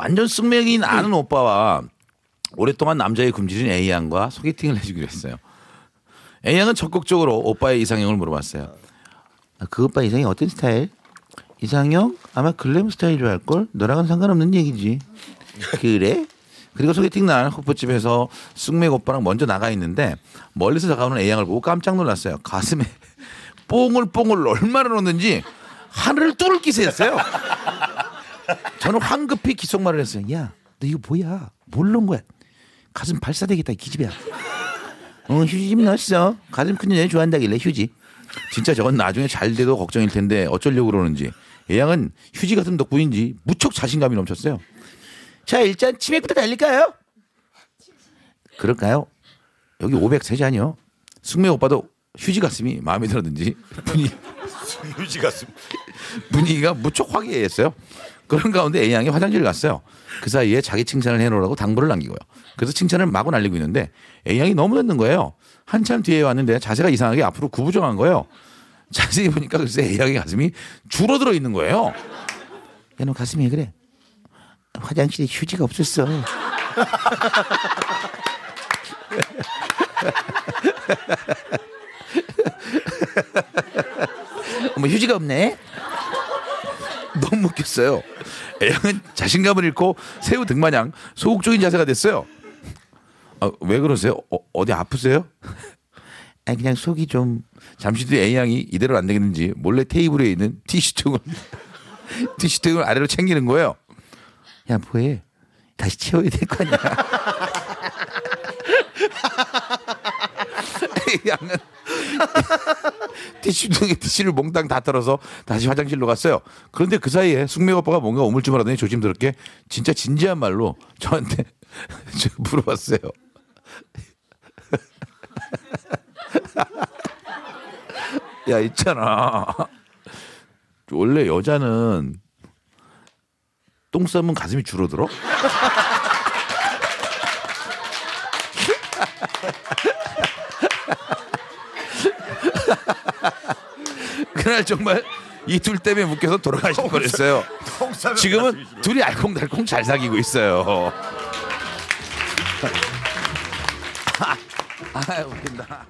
완전 승맥인 아는 오빠와 오랫동안 남자의 굶주린 A 양과 소개팅을 해주기로 했어요. A 양은 적극적으로 오빠의 이상형을 물어봤어요. 아, 그 오빠 이상형 어떤 스타일? 이상형 아마 글램 스타일 좋아할 걸. 너랑은 상관없는 얘기지. 그래? 그리고 소개팅 날 호프집에서 쑥맥 오빠랑 먼저 나가 있는데 멀리서 다가오는 A 양을 보고 깜짝 놀랐어요. 가슴에 뽕을 뽕을 얼마나 넣는지 하늘을 뚫을 기세였어요. 저는 황급히 기속말을 했어요. 야, 너 이거 뭐야? 뭘 넣은 거야? 가슴 발사되겠다 이 기집애야. 어, 휴지 좀 넣었어. 가슴 큰 여자 좋아한다길래 휴지. 진짜 저건 나중에 잘 돼도 걱정일 텐데 어쩌려고 그러는지. 예양은 휴지 같은 덕분인지 무척 자신감이 넘쳤어요. 자 일단 치맥부터 달릴까요? 그럴까요? 여기 503잔이요. 숙매 오빠도 휴지 가슴이 마음에 들었는지 분위, 휴지 가슴. 분위기가 무척 화기애애했어요. 그런 가운데 A양이 화장실을 갔어요. 그 사이에 자기 칭찬을 해놓으라고 당부를 남기고요. 그래서 칭찬을 마구 날리고 있는데 A양이 너무 늦는 거예요. 한참 뒤에 왔는데 자세가 이상하게 앞으로 구부정한 거예요. 자세히 보니까 글쎄 A양의 가슴이 줄어들어 있는 거예요. 야, 너 가슴이 왜 그래? 화장실에 휴지가 없었어. 어머 휴지가 없네. 너무 웃겼어요. 애양은 자신감을 잃고 새우 등마냥 소극적인 자세가 됐어요. 아, 왜 그러세요? 어, 디 아프세요? 아니 그냥 속이 좀 잠시 뒤에 A양이 이대로 안 되겠는지 몰래 테이블에 있는 티슈통을 티슈통을 아래로 챙기는 거예요. 야 뭐해? 다시 채워야 될 거 아니야. A양은 티슈통에 티슈를 몽땅 다 털어서 다시 화장실로 갔어요. 그런데 그 사이에 숙명 오빠가 뭔가 오물쭈물하더니 조심스럽게 진짜 진지한 말로 저한테 저 물어봤어요. 야 있잖아. 원래 여자는 똥 싸면 가슴이 줄어들어? 그날 정말 이 둘 때문에 묶여서 돌아가실 뻔했어요. 지금은 둘이 알콩달콩 잘 사귀고 있어요. 아, 웃긴다.